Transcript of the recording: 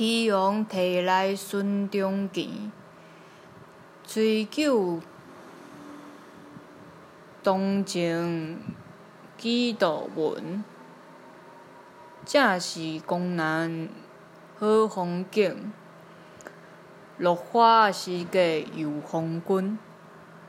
起阳提来孙中健，追究东征几度文，正是江南好风景，落花时节又逢君。